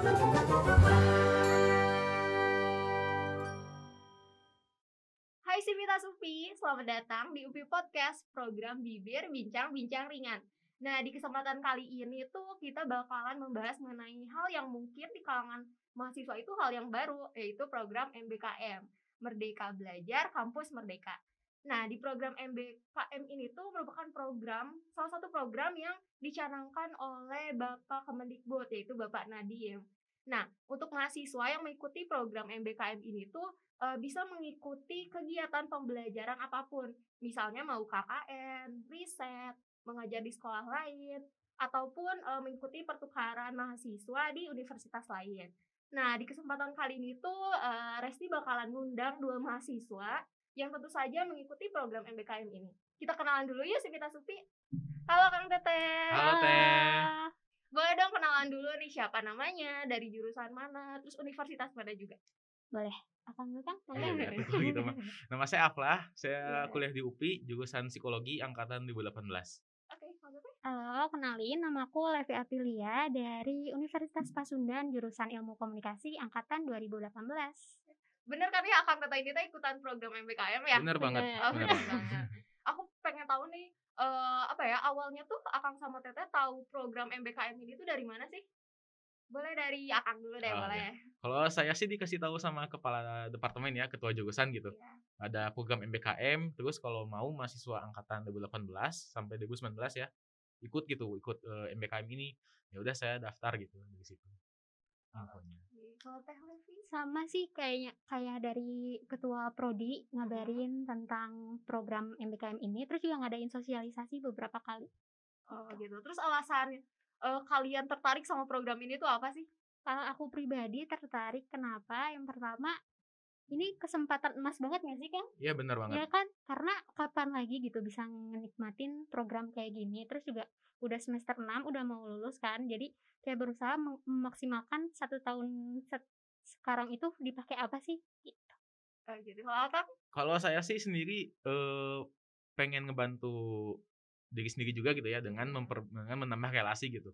Hai Sivita Supi, selamat datang di UPI Podcast, program Bibir Bincang-Bincang Ringan. Nah, di kesempatan kali ini tuh kita bakalan membahas mengenai hal yang mungkin di kalangan mahasiswa itu hal yang baru, yaitu program MBKM, Merdeka Belajar Kampus Merdeka. Nah, di program MBKM ini tuh merupakan program, salah satu program yang dicanangkan oleh Bapak Kemendikbud, yaitu Bapak Nadiem. Nah, untuk mahasiswa yang mengikuti program MBKM ini tuh uh, bisa mengikuti kegiatan pembelajaran apa pun. Misalnya mau KKN, riset, mengajar di sekolah lain, ataupun uh, mengikuti pertukaran mahasiswa di universitas lain. Nah, di kesempatan kali ini tuh uh, Resti bakalan ngundang dua mahasiswa yang tentu saja mengikuti program MBKM ini. Kita kenalan dulu yuk Sivita Supi. Halo Kang Teteh. Halo Teh. Boleh dong kenalan dulu nih siapa namanya, dari jurusan mana, terus universitas mana juga. Apa enggak Kang? Iya, Boleh. iya, betul gitu, Mak. Nama saya Aflah, saya Iya. kuliah di UPI, jurusan Psikologi angkatan 2018. Oke, Kang Teteh. Halo, kenalin namaku Levi Aprilia dari Universitas Pasundan jurusan Ilmu Komunikasi angkatan 2018. Bener kan ya Kang Teteh ini ikutan program MBKM ya? Bener banget. Oh, bener bener banget. banget. Aku pengen tahu nih eh apa ya awalnya tuh Akang sama Teteh tahu program MBKM ini tuh dari mana sih? Boleh dari Akang dulu deh, Oh, boleh. iya. Kalau saya sih dikasih tahu sama kepala departemen ya, ketua jurusan gitu. Iya. Ada program MBKM, terus kalau mau mahasiswa angkatan 2018 sampai 2019 ya, ikut gitu, ikut eh, MBKM ini. Ya udah saya daftar gitu dari situ. Infonya. Kalau Teh Levi Sama sih kayaknya kayak dari ketua prodi ngabarin tentang program MBKM ini terus juga ngadain sosialisasi beberapa kali. Oh gitu. Terus alasan eh, kalian tertarik sama program ini tuh apa sih? Kalau aku pribadi tertarik kenapa? Yang pertama ini kesempatan emas banget gak sih Kang? Iya bener banget. Ya kan, karena kapan lagi gitu bisa menikmatin program kayak gini. Terus juga udah semester 6, udah mau lulus kan. Jadi kayak berusaha mem- memaksimalkan satu tahun se- sekarang itu dipakai apa sih? Gitu. Eh, gitu. Kalau Kalau saya sih sendiri eh, pengen ngebantu diri sendiri juga gitu ya dengan memper, dengan menambah relasi gitu.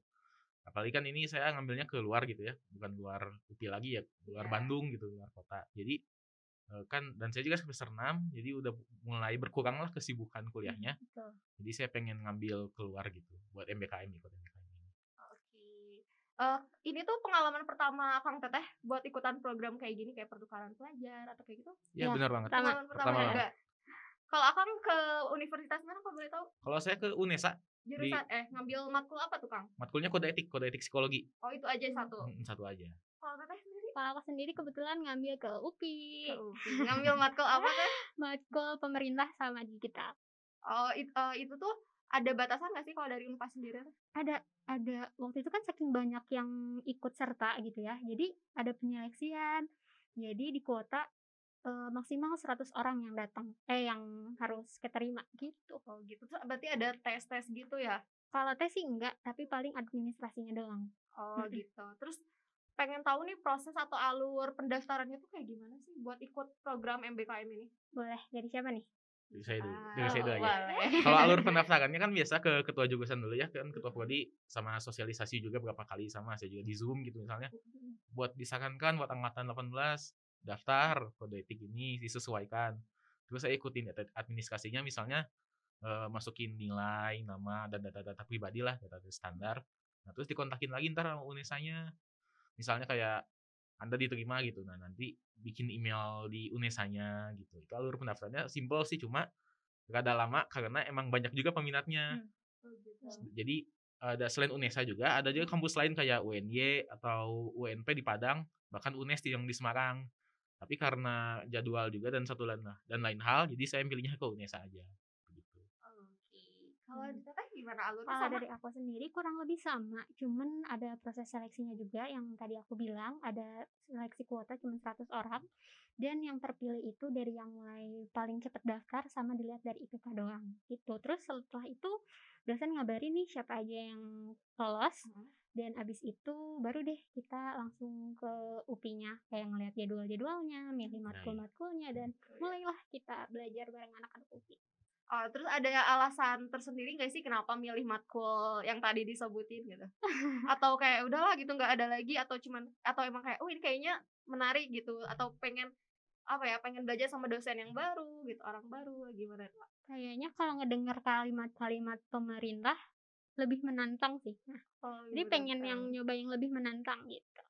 Apalagi kan ini saya ngambilnya ke luar gitu ya, bukan luar UPI lagi ya, luar Iya. Bandung gitu, luar kota. Jadi kan dan saya juga semester 6, jadi udah mulai berkurang lah kesibukan kuliahnya. Betul. Jadi saya pengen ngambil keluar gitu buat MBKM ikut MBKM ini. Oke. Eh, ini tuh pengalaman pertama Kang Teteh buat ikutan program kayak gini kayak pertukaran pelajar atau kayak gitu? Ya, Ya, benar banget. pertama. Pengalaman pertama, Pertama juga. Kalau Akang ke universitas mana kalau boleh tahu? Kalau saya ke UNESA, Jurusan eh ngambil matkul apa tuh Kang? matkulnya kode etik, kode etik psikologi. Oh itu aja satu. Satu aja. Kalau Teteh Kalau aku sendiri kebetulan ngambil ke UPI, ke UPI. ngambil matkul apa Teh? matkul pemerintah sama digital. Oh it- eh, itu tuh ada batasan nggak sih kalau dari Unpad sendiri? Ada ada waktu itu kan saking banyak yang ikut serta gitu ya. Jadi ada penyeleksian. Jadi di kuota eh, maksimal 100 orang yang datang eh yang harus keterima gitu. Oh gitu. Terus berarti ada tes-tes gitu ya? Kalau tes sih enggak, tapi paling administrasinya doang. Oh gitu. Terus pengen tahu nih proses atau alur pendaftarannya tuh kayak gimana sih buat ikut program MBKM ini? Boleh dari siapa nih? Dari saya dulu. Ah, Dari saya dulu aja. boleh. Kalau alur pendaftarannya kan biasa ke ketua jurusan dulu ya, kan ketua prodi sama sosialisasi juga berapa kali sama saya juga di Zoom gitu misalnya. Buat disarankan buat angkatan 18 daftar kode etik ini disesuaikan. Terus saya ikutin ad- administrasinya misalnya eh, masukin nilai, nama dan data-data pribadi lah, data-data standar. Nah, terus dikontakin lagi ntar sama UNESA-nya. Misalnya kayak anda diterima gitu. Nah, nanti bikin email di UNESA-nya gitu. Itu alur pendaftarannya simple sih cuma rada lama karena emang banyak juga peminatnya. Oh, gitu. Jadi ada selain UNESA juga ada juga kampus lain kayak UNY atau UNP di Padang, bahkan UNES di- yang di Semarang. Tapi karena jadwal juga dan satu lain dan lain hal, jadi saya pilihnya ke UNESA aja. Begitu. Oke. Kalau Hmm. Gimana alurnya Kalau sama? dari aku sendiri kurang lebih sama, cuman ada proses seleksinya juga yang tadi aku bilang, ada seleksi kuota cuma 100 orang dan yang terpilih itu dari yang mulai paling cepat daftar sama dilihat dari IPK doang gitu. Terus setelah itu dosen ngabarin nih siapa aja yang lolos Hmm. dan abis itu baru deh kita langsung ke UPI-nya kayak ngeliat jadwal-jadwalnya, milih iya. matkul-matkulnya dan mulailah kita belajar bareng anak-anak UPI. Oh, terus ada alasan tersendiri nggak sih kenapa milih matkul yang tadi disebutin gitu? Atau kayak udahlah gitu nggak ada lagi atau cuman atau emang kayak oh ini kayaknya menarik gitu atau pengen apa ya pengen belajar sama dosen yang baru gitu orang baru gimana tuh? Kayaknya kalau ngedengar kalimat-kalimat pemerintah lebih menantang sih. Nah, Oh, jadi pengen yang nyoba yang lebih menantang gitu.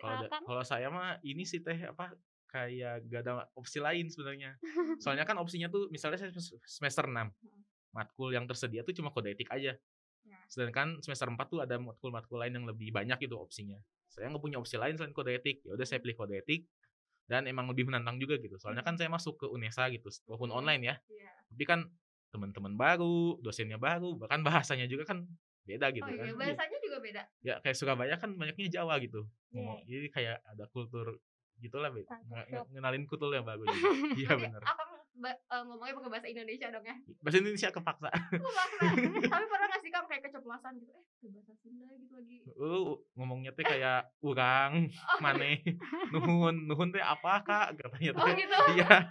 Kalau kalau saya mah ini sih teh apa kayak gak ada opsi lain sebenarnya. Soalnya kan opsinya tuh misalnya saya sem- semester 6. Matkul yang tersedia tuh cuma kode etik aja. Ya. Sedangkan semester 4 tuh ada matkul-matkul lain yang lebih banyak gitu opsinya. Saya nggak punya opsi lain selain kode etik. Ya udah saya pilih kode etik dan emang lebih menantang juga gitu. Soalnya kan saya masuk ke UNESA gitu, walaupun Hmm. online ya. Iya. Tapi kan teman-teman baru, dosennya baru, bahkan bahasanya juga kan beda gitu Oh iya, kan. bahasanya juga beda. Ya kayak Surabaya kan banyaknya Jawa gitu. Iya. ngomong. Jadi kayak ada kultur gitulah be- Culture nge- shock. nge- ngenalin kultur yang bagus. Iya benar. Ba- eh, ngomongnya pakai bahasa Indonesia dong ya. Bahasa Indonesia kepaksa. Aku maksa. Tapi pernah gak sih Kang kayak keceplosan gitu? Eh, ke bahasa Sunda gitu lagi. Lu ngomongnya teh kayak urang, Oh, maneh, nuhun, nuhun teh apa kak? Katanya Oh teh. gitu. Iya.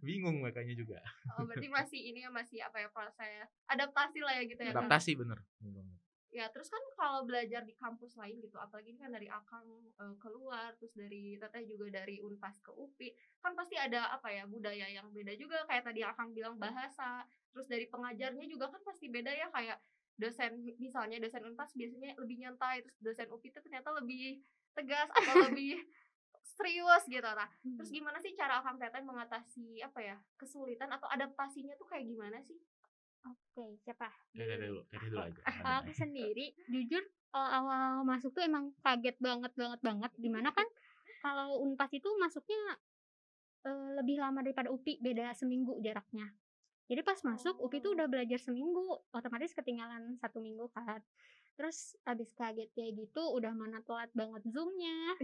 Bingung makanya juga. Oh, berarti masih ini ya masih apa ya proses adaptasi lah ya gitu ya. Adaptasi bener. Bener. Ya, terus kan kalau belajar di kampus lain gitu, apalagi ini kan dari Akang eh, keluar, terus dari Teteh juga dari Unpas ke UPI, kan pasti ada apa ya budaya yang beda juga kayak tadi Akang bilang bahasa, terus dari pengajarnya juga kan pasti beda ya kayak dosen misalnya dosen Unpas biasanya lebih nyantai, terus dosen UPI itu ternyata lebih tegas atau lebih serius gitu nah. Terus gimana sih cara Akang Teteh mengatasi apa ya kesulitan atau adaptasinya tuh kayak gimana sih? Oke, siapa? Teteh dulu, teteh dulu aja. Kalau aku sendiri jujur awal-awal masuk tuh emang kaget banget banget banget di mana kan kalau unpas itu masuknya eh, lebih lama daripada UPI beda seminggu jaraknya jadi pas masuk UPI tuh Oh. udah belajar seminggu otomatis ketinggalan satu minggu kan terus abis kaget kayak gitu udah mana telat banget zoomnya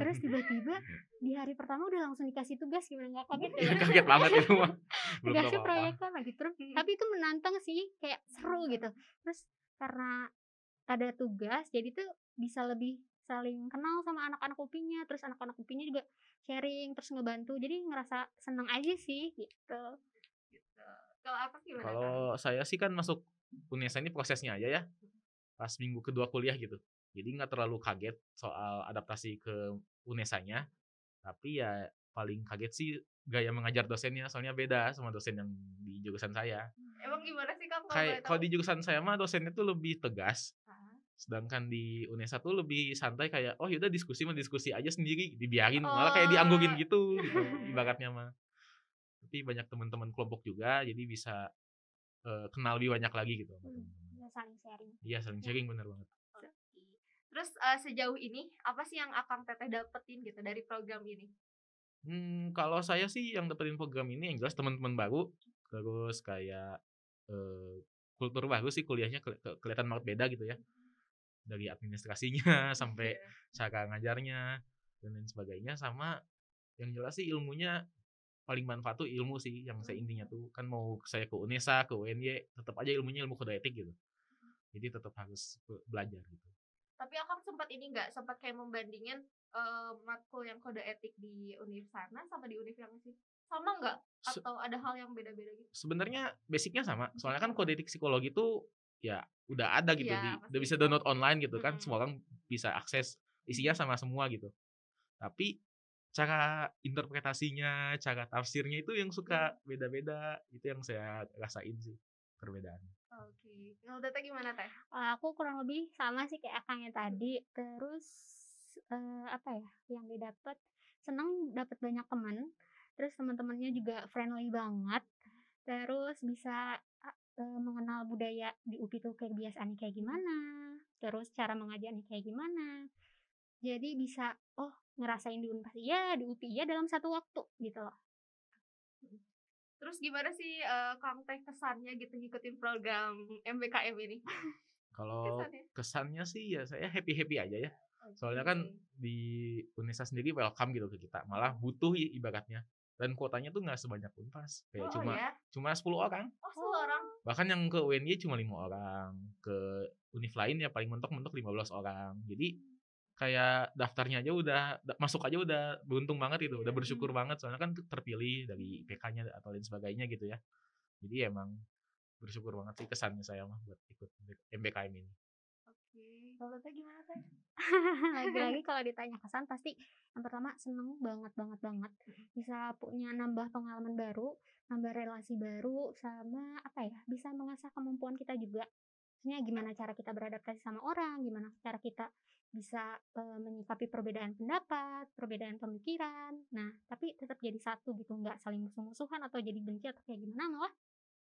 terus tiba-tiba di hari pertama udah langsung dikasih tugas gimana nggak kaget Iya ya kaget banget itu mah. Apa-apa. proyeknya lagi terus Hmm. tapi itu menantang sih kayak seru gitu terus karena ada tugas jadi tuh bisa lebih saling kenal sama anak-anak upinya terus anak-anak upinya juga sharing terus ngebantu jadi ngerasa seneng aja sih gitu gitu. Kalau apa gimana? Kang? Kalau saya sih kan masuk UNESA ini prosesnya aja ya. Pas minggu kedua kuliah gitu. Jadi nggak terlalu kaget soal adaptasi ke UNESA-nya. Tapi ya paling kaget sih gaya mengajar dosennya soalnya beda sama dosen yang di jurusan saya. Emang gimana sih Kang kalau Kayak kalau di jurusan saya mah dosennya tuh lebih tegas. Sedangkan di UNESA tuh lebih santai kayak oh yaudah diskusi mah diskusi aja sendiri dibiarin malah kayak dianggurin Oh. gitu gitu ibaratnya mah. Tapi banyak teman-teman kelompok juga jadi bisa eh, kenal lebih banyak lagi gitu Hmm. Bisa saling sharing Iya saling sharing bener banget. Oke. Terus eh, sejauh ini apa sih yang Akang Teteh dapetin gitu dari program ini? Hmm, kalau saya sih yang dapetin program ini yang jelas teman-teman baru, terus kayak eh, kultur baru sih kuliahnya keli- ke- kelihatan banget beda gitu ya. Dari administrasinya sampai cara ngajarnya dan lain sebagainya sama yang jelas sih ilmunya paling manfaat tuh ilmu sih yang saya intinya tuh kan mau saya ke UNESA ke UNY tetap aja ilmunya ilmu kode etik gitu jadi tetap harus be- belajar gitu. Tapi Akang sempat ini nggak? Sempat kayak membandingin eh, matkul yang kode etik di univ sana sama di univ yang sih sama nggak? Atau ada hal yang beda-beda gitu? sebenarnya basicnya sama soalnya kan kode etik psikologi tuh ya udah ada gitu Iya, di, udah bisa download online gitu kan Mm-mm. semua orang bisa akses isinya sama semua gitu. Tapi cara interpretasinya cara tafsirnya itu yang suka beda-beda itu yang saya rasain sih perbedaan Oke. Kalau Teteh gimana Teh? Kalau aku kurang lebih sama sih kayak akangnya tadi terus eh, apa ya yang didapat senang dapat banyak teman terus teman-temannya juga friendly banget terus bisa eh, mengenal budaya di UPI tuh kebiasaannya kayak gimana terus cara mengajarnya kayak gimana jadi bisa oh ngerasain di Unpad iya di UPI ya dalam satu waktu gitu loh Terus gimana sih eh, Kang Teh kesannya gitu ngikutin program MBKM ini? kalau Kesannya? kesannya sih ya saya happy happy aja ya soalnya kan di Unesa sendiri welcome gitu ke kita malah butuh ibaratnya dan kuotanya tuh nggak sebanyak unpas kayak oh, cuma ya? cuma 10 orang Oh, sepuluh orang. bahkan yang ke UNY cuma lima orang ke univ lain ya paling mentok-mentok 15 orang jadi kayak daftarnya aja udah da- masuk aja udah beruntung banget gitu udah Iya. bersyukur banget soalnya kan terpilih dari IPK-nya atau lain sebagainya gitu ya jadi emang bersyukur banget sih kesannya saya mah buat ikut MBKM ini Oke. Kalau gimana teh? lagi-lagi kalau ditanya kesan pasti yang pertama seneng banget banget banget bisa punya nambah pengalaman baru nambah relasi baru sama apa ya bisa mengasah kemampuan kita juga maksudnya gimana cara kita beradaptasi sama orang gimana cara kita bisa uh, menyikapi perbedaan pendapat perbedaan pemikiran nah tapi tetap jadi satu gitu nggak saling musuh-musuhan atau jadi benci atau kayak gimana malah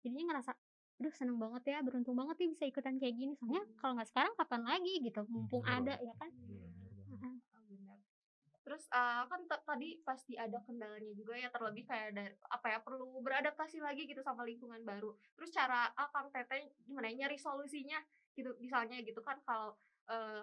jadinya ngerasa aduh seneng banget ya beruntung banget nih bisa ikutan kayak gini soalnya kalau nggak sekarang kapan lagi gitu mumpung Bener ada ya kan Iya, bener. Oh, benar. Terus uh, kan tadi pasti ada kendalanya juga ya terlebih kayak dari apa ya perlu beradaptasi lagi gitu sama lingkungan baru. Terus cara Akang Teteh gimana ya, nyari solusinya gitu misalnya gitu kan kalau uh,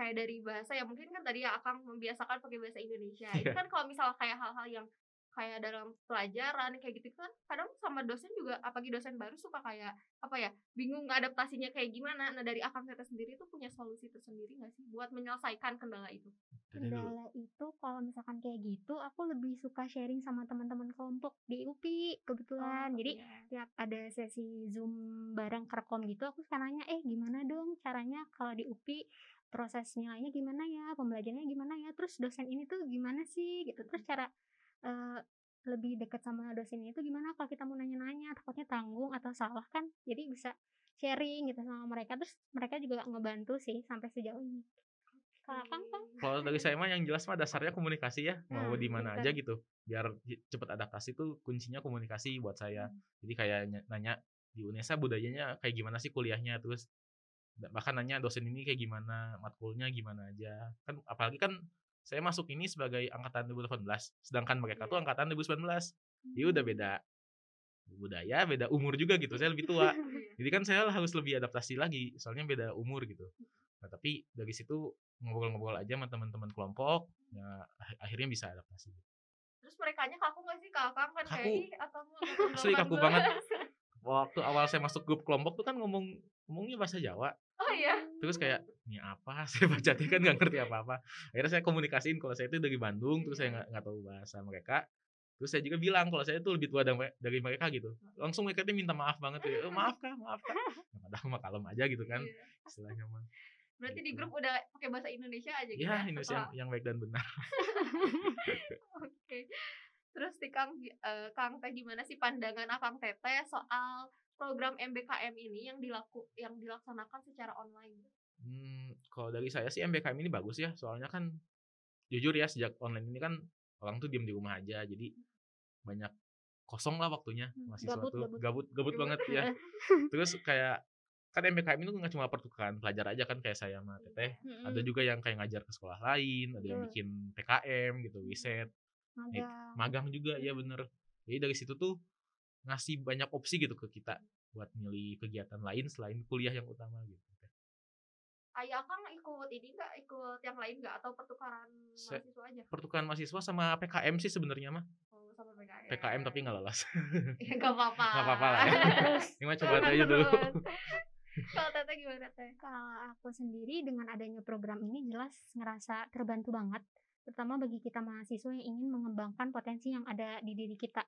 kayak dari bahasa ya mungkin kan tadi ya Akang membiasakan pakai bahasa Indonesia. Itu Iya. kan kalau misalnya kayak hal-hal yang kayak dalam pelajaran kayak gitu kan kadang sama dosen juga apalagi dosen baru suka kayak apa ya bingung adaptasinya kayak gimana nah dari Akang Teteh sendiri tuh punya solusi tersendiri nggak sih buat menyelesaikan kendala itu kendala itu kalau misalkan kayak gitu aku lebih suka sharing sama teman-teman kelompok di UPI kebetulan jadi iya. tiap ada sesi zoom bareng kerkom gitu aku suka nanya eh gimana dong caranya kalau di UPI proses nilainya gimana ya pembelajarannya gimana ya terus dosen ini tuh gimana sih gitu. Terus cara eh, lebih dekat sama dosen itu gimana kalau kita mau nanya-nanya takutnya tanggung atau salah kan jadi bisa sharing gitu sama mereka. Terus mereka juga ngebantu sih sampai sejauh ini. Kalau Kang Kang? Kalau dari saya mah yang jelas mah dasarnya komunikasi ya mau Nah, di mana aja gitu biar cepet adaptasi tuh kuncinya komunikasi buat saya. Hmm. jadi kayak ny- nanya di UNESA budayanya kayak gimana sih kuliahnya terus bahkan nanya dosen ini kayak gimana matkulnya gimana aja. Kan apalagi kan saya masuk ini sebagai angkatan 2018 sedangkan mereka tuh Iya. angkatan 2019 jadi udah beda budaya beda umur juga gitu saya lebih tua. Iya. jadi kan saya harus lebih adaptasi lagi soalnya beda umur gitu. Nah tapi dari situ ngobrol-ngobrol aja sama teman-teman kelompok ya ak- akhirnya bisa adaptasi. Terus mereka nya kaku gak sih? Kakak kan kayak Kaku. ih atau Asli kaku banget. waktu awal saya masuk grup kelompok tuh kan ngomong ngomongnya bahasa Jawa oh iya. terus kayak ini apa saya baca kan nggak ngerti apa-apa akhirnya saya komunikasiin kalau saya itu dari Bandung terus saya nggak nggak tahu bahasa mereka terus saya juga bilang kalau saya tuh lebih tua dari mere- dari mereka gitu langsung mereka tuh minta maaf banget ya "Eh, maaf kak maaf kak ya, padahal mah kalem aja gitu kan Iya. istilahnya mah Berarti di Gitu. grup udah pakai bahasa Indonesia aja gitu ya Indonesia yang, setelah- yang baik dan benar Oke. Terus di Kang eh, Kang Teh gimana sih pandangan Akang Teteh soal program MBKM ini yang dilaku yang dilaksanakan secara online? Hmm, kalau dari saya sih MBKM ini bagus ya, soalnya kan jujur ya sejak online ini kan orang tuh diem di rumah aja, jadi banyak kosong lah waktunya Hmm, mahasiswa gabut, tuh gabut. gabut gabut banget ya. Terus kayak kan MBKM itu nggak cuma pertukaran pelajar aja kan kayak saya sama Teteh, ada juga yang kayak ngajar ke sekolah lain, ada yang Betul. bikin PKM gitu, riset, magang magang juga ya bener. Jadi dari situ tuh ngasih banyak opsi gitu ke kita buat milih kegiatan lain selain kuliah yang utama gitu. Ayah Kang ikut ini enggak ikut yang lain enggak atau pertukaran Saya- mahasiswa aja? pertukaran mahasiswa sama PKM sih sebenarnya mah Oh, sama PKM. PKM tapi nggak lolos Ya enggak apa-apa. Nggak apa-apa lah ya. terus ini mah coba aja dulu Kalau Teteh gimana Teh? Kalau aku sendiri dengan adanya program ini jelas ngerasa terbantu banget, terutama bagi kita mahasiswa yang ingin mengembangkan potensi yang ada di diri kita,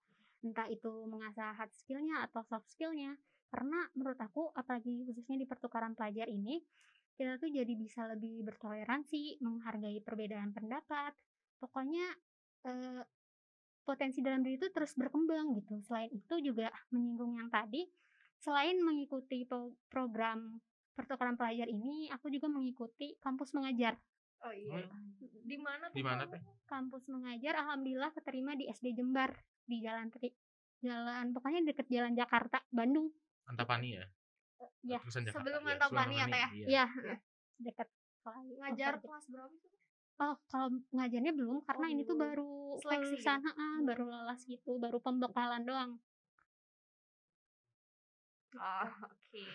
entah itu mengasah hard skillnya atau soft skillnya. Karena menurut aku, apalagi khususnya di pertukaran pelajar ini, kita tuh jadi bisa lebih bertoleransi, menghargai perbedaan pendapat. Pokoknya eh, potensi dalam diri itu terus berkembang gitu. Selain itu juga menyinggung yang tadi, selain mengikuti pro- program pertukaran pelajar ini, aku juga mengikuti kampus mengajar. Oh iya. Di mana tuh? Di mana? Teh? Kampus mengajar, alhamdulillah keterima di SD Jembar di Jalan Tri, Jalan pokoknya deket Jalan Jakarta, Bandung. Antapani ya Ya, sebelum ya, Antapani ya, Teh, ya? iya. ya deket. Ngajar kelas berapa sih? Oh, kalau ngajarnya belum karena Oh, ini tuh baru Seleksi kelulusan, heeh, baru lolos gitu, baru pembekalan doang. Oh, oke.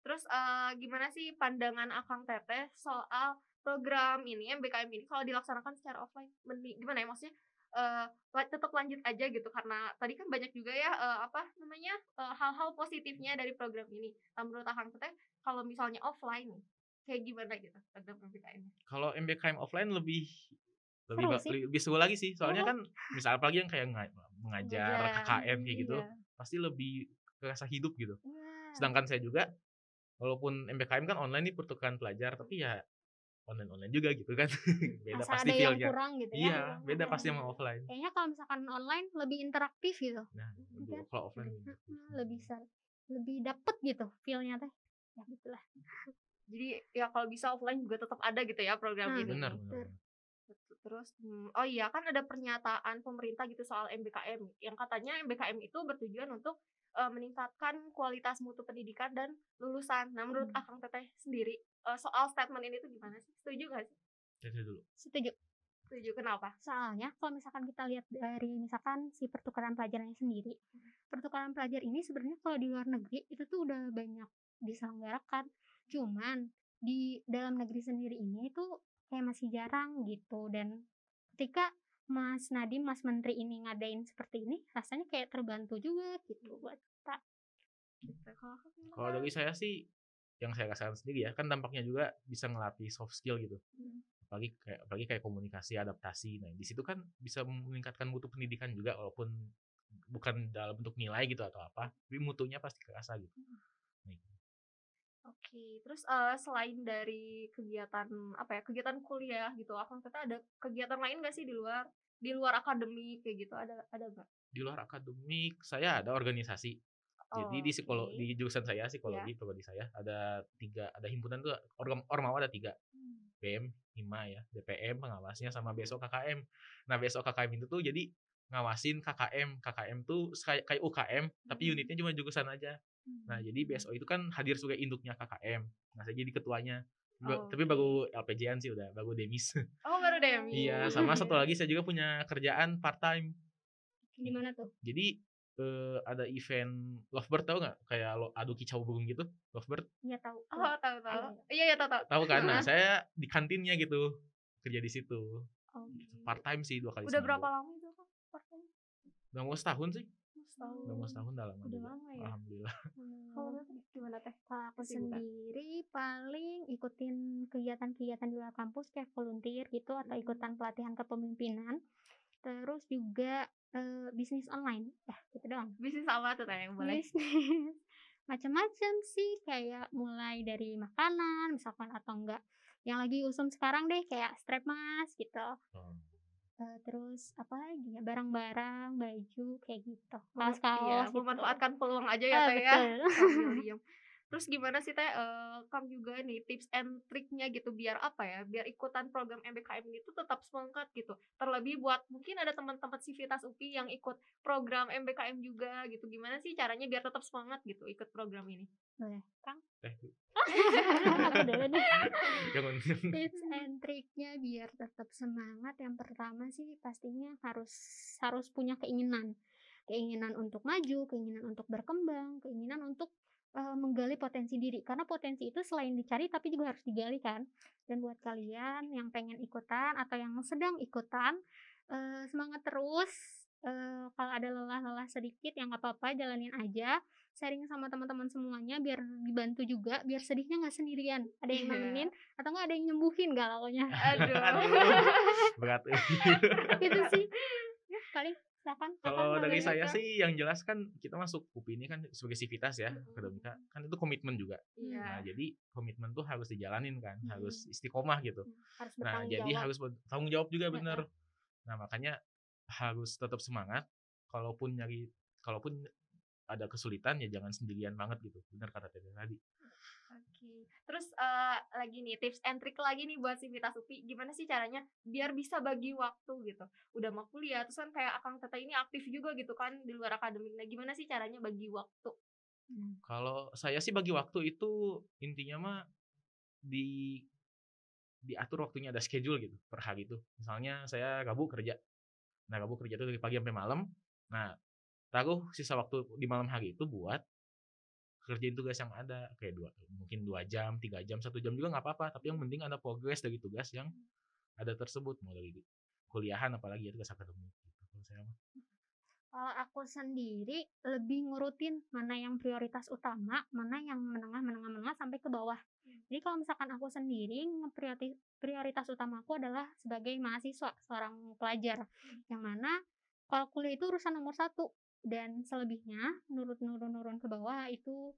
Terus eh, gimana sih pandangan Akang Teteh soal program ini MBKM ini kalau dilaksanakan secara offline mending gimana ya maksudnya eh la- tetap lanjut aja gitu karena tadi kan banyak juga ya eh, apa namanya eh, hal-hal positifnya dari program ini. Nah, menurut Akang Teteh kalau misalnya offline nih kayak gimana gitu program MBKM? kalau MBKM offline lebih lebih, Seru ba- sih. lebih seru lagi sih soalnya Oh. kan misal apalagi yang kayak nga- mengajar KKN kayak gitu Iya. pasti lebih kerasa hidup gitu Iya. sedangkan saya juga walaupun MBKM kan online nih pertukaran pelajar tapi ya online online juga gitu kan beda Asa pasti ada yang feelnya kurang gitu ya. iya beda pasti sama offline Kayaknya kalau misalkan online lebih interaktif gitu. nah Kan? kalau offline Lebih, gitu. lebih ser- lebih dapet gitu feelnya teh. Ya gitulah. Jadi ya kalau bisa offline juga tetap ada gitu ya program Hmm, ini. benar betul. benar Betul. Terus hmm, oh iya kan ada pernyataan pemerintah gitu soal MBKM yang katanya MBKM itu bertujuan untuk eh, meningkatkan kualitas mutu pendidikan dan lulusan. Nah, menurut Hmm. Akang Teteh sendiri eh, soal statement ini tuh gimana sih? Setuju gak sih? Dulu Setuju. Setuju kenapa? Soalnya kalau misalkan kita lihat dari misalkan si pertukaran pelajarannya sendiri, pertukaran pelajar ini sebenarnya kalau di luar negeri itu tuh udah banyak diselenggarakan. Cuman di dalam negeri sendiri ini tuh kayak masih jarang gitu dan ketika Mas Nadiem, Mas Menteri ini ngadain seperti ini, rasanya kayak terbantu juga gitu buat kita. Gitu. Kalau dari saya sih yang saya rasakan sendiri ya kan dampaknya juga bisa ngelatih soft skill gitu Hmm. apalagi kayak apalagi kayak komunikasi adaptasi nah di situ kan bisa meningkatkan mutu pendidikan juga walaupun bukan dalam bentuk nilai gitu atau apa tapi mutunya pasti kerasa gitu Nah, itu. Oke, terus eh, selain dari kegiatan apa ya kegiatan kuliah gitu, Akang Teteh ada kegiatan lain gak sih di luar di luar akademik kayak gitu ada ada nggak? di luar akademik saya ada organisasi jadi di psikolog Oke. di jurusan saya psikologi prodi saya ada tiga ada himpunan tuh organ ormawa ada tiga. Hmm. BM hima ya DPM pengawasnya sama besok KKM nah besok KKM itu tuh jadi ngawasin KKM KKM tuh kayak kayak UKM tapi Hmm. unitnya cuma jurusan aja. Nah jadi BSO itu kan hadir sebagai induknya KKM nah saya jadi ketuanya. Ba- tapi baru LPJ-an sih udah baru demis. Oh baru deh. iya sama satu lagi saya juga punya kerjaan part time. Di mana tuh? jadi eh, ada event lovebird tau nggak kayak lo adu kicau burung gitu lovebird Iya tahu. Oh tahu tahu. Iya, Iya iya tahu tahu. tahu kan nah saya di kantinnya gitu kerja di situ Oke. part time sih dua kali Udah seminggu. berapa lama itu Kang? part-time? udah mau setahun sih Setahun. udah mau setahun dah lama Udah juga. lama ya? alhamdulillah. Kalau gimana teh? Kalau aku sendiri paling ikutin kegiatan-kegiatan di luar kampus kayak volunteer gitu atau ikutan pelatihan kepemimpinan. Terus juga eh, bisnis online. Ya, gitu doang. Bisnis apa tuh yang boleh? Bisnis macam-macam sih kayak mulai dari makanan misalkan atau enggak yang lagi usum sekarang deh kayak strap mas gitu. Oh. Eh, terus apa lagi ya barang-barang baju kayak gitu Mem- kaos-kaos iya, gitu. memanfaatkan peluang aja ya Ah, teh ya. Terus gimana sih teh eh, Kang juga nih tips and triknya gitu biar apa ya? Biar ikutan program MBKM ini tuh tetap semangat gitu. Terlebih buat mungkin ada teman-teman Civitas UPI yang ikut program MBKM juga gitu. Gimana sih caranya biar tetap semangat gitu ikut program ini? Boleh, Kang? Eh, tips and triknya biar tetap semangat yang pertama sih pastinya harus harus punya keinginan keinginan untuk maju keinginan untuk berkembang keinginan untuk eh, menggali potensi diri. Karena potensi itu selain dicari tapi juga harus digali kan? Dan buat kalian yang pengen ikutan atau yang sedang ikutan eh, semangat terus. Eh, kalau ada lelah-lelah sedikit yang nggak apa-apa jalanin aja. Sharing sama teman-teman semuanya biar dibantu juga biar sedihnya nggak sendirian. Ada yang Iya. nemenin atau nggak ada yang nyembuhin galaunya? Aduh. Aduh, berat. Gitu sih. Ya, kalau dari saya Eka. sih yang jelas kan kita masuk UPI ini kan sebagai sivitas ya akademika kan itu komitmen juga Iya. nah jadi komitmen tuh harus dijalanin kan Hmm. harus istiqomah gitu harus Nah, jadi jawab harus bertanggung jawab juga Heeh. bener. Nah, makanya harus tetap semangat. Kalaupun nyari, kalaupun ada kesulitan ya jangan sendirian banget gitu. Bener kata Tete tadi. Oke. Terus eh, lagi nih tips and trick lagi nih buat Civitas UPI. Gimana sih caranya biar bisa bagi waktu gitu. Udah mau kuliah terus kan kayak Akang Tata ini aktif juga gitu kan di luar akademik. Nah, gimana sih caranya bagi waktu? Hmm. Kalau saya sih bagi waktu itu intinya mah di diatur waktunya ada schedule gitu per hari itu. Misalnya saya Rabu kerja. Nah, Rabu kerja itu dari pagi sampai malam. Nah, taruh sisa waktu di malam hari itu buat kerjain tugas yang ada kayak dua mungkin dua jam tiga jam satu jam juga nggak apa-apa tapi yang penting ada progres dari tugas yang ada tersebut mau dari kuliahan apalagi ya tugas akademik gitu kalau saya mah. Kalau aku sendiri lebih ngurutin mana yang prioritas utama mana yang menengah menengah menengah sampai ke bawah. Jadi kalau misalkan aku sendiri prioritas utama aku adalah sebagai mahasiswa seorang pelajar. Yang mana kalau kuliah itu urusan nomor satu dan selebihnya nurun-nurun-nurun ke bawah itu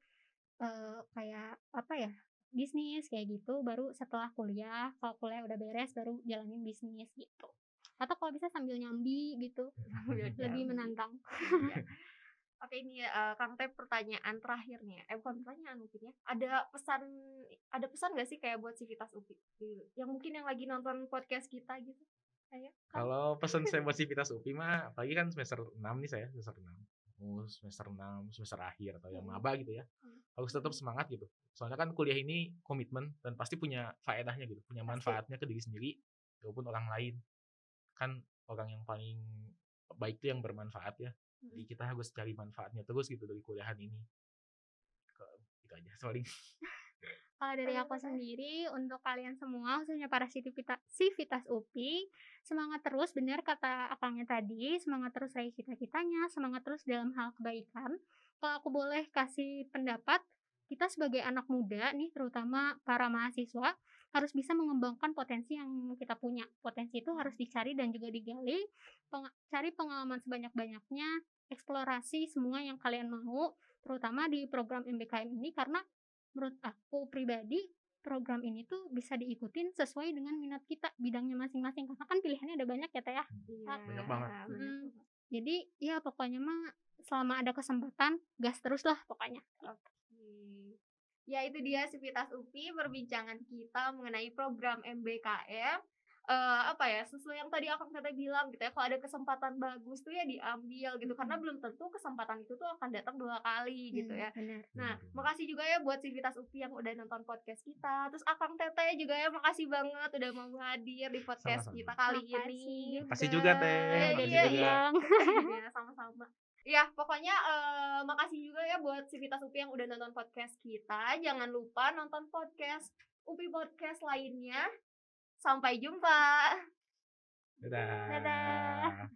eh, kayak apa ya bisnis kayak gitu baru setelah kuliah kalau kuliah udah beres baru jalanin bisnis gitu atau kalau bisa sambil nyambi gitu lebih menantang Iya. Oke ini eh, Kang Tep pertanyaan terakhirnya. Eh bukan pertanyaan mungkin ya. Ada pesan ada pesan gak sih kayak buat Civitas UPI yang mungkin yang lagi nonton podcast kita gitu? Kang? Kalau pesan saya buat Civitas UPI mah, apalagi kan semester 6 nih saya, semester 6. Mau semester 6, semester akhir atau yang Hmm. maba gitu ya. Hmm. Harus tetap semangat gitu. Soalnya kan kuliah ini komitmen dan pasti punya faedahnya gitu, punya manfaatnya ke diri sendiri maupun orang lain. Kan orang yang paling baik itu yang bermanfaat ya. Jadi Hmm. kita harus cari manfaatnya terus gitu dari kuliahan ini. Ke- Itu aja paling. Kalau dari aku sendiri untuk kalian semua khususnya para Civitas UPI semangat terus benar kata akangnya tadi semangat terus raih cita-citanya semangat terus dalam hal kebaikan. Kalau aku boleh kasih pendapat kita sebagai anak muda nih terutama para mahasiswa harus bisa mengembangkan potensi yang kita punya. Potensi itu harus dicari dan juga digali Peng- cari pengalaman sebanyak-banyaknya eksplorasi semua yang kalian mau terutama di program MBKM ini karena menurut aku pribadi program ini tuh bisa diikutin sesuai dengan minat kita bidangnya masing-masing karena kan pilihannya ada banyak ya teh ya Iya, Banyak banget. banyak Mm. banget. jadi ya pokoknya mah selama ada kesempatan gas terus lah pokoknya Oke. Ya itu dia Civitas UPI perbincangan kita mengenai program MBKM. Eh, apa ya sesuai yang tadi akang tete bilang gitu ya kalau ada kesempatan bagus tuh ya diambil gitu karena belum tentu kesempatan itu tuh akan datang dua kali gitu ya Nah, makasih juga ya buat Civitas UPI yang udah nonton podcast kita. Terus Akang Tete juga ya makasih banget udah mau hadir di podcast Sama-sama. kita kali Makasih ini. Makasih juga, Teh. Iya, Makasih iya, juga. iya. Iya, sama-sama. Ya, pokoknya eh, makasih juga ya buat Civitas UPI yang udah nonton podcast kita. Jangan lupa nonton podcast UPI Podcast lainnya. Sampai jumpa. Dadah. Dadah.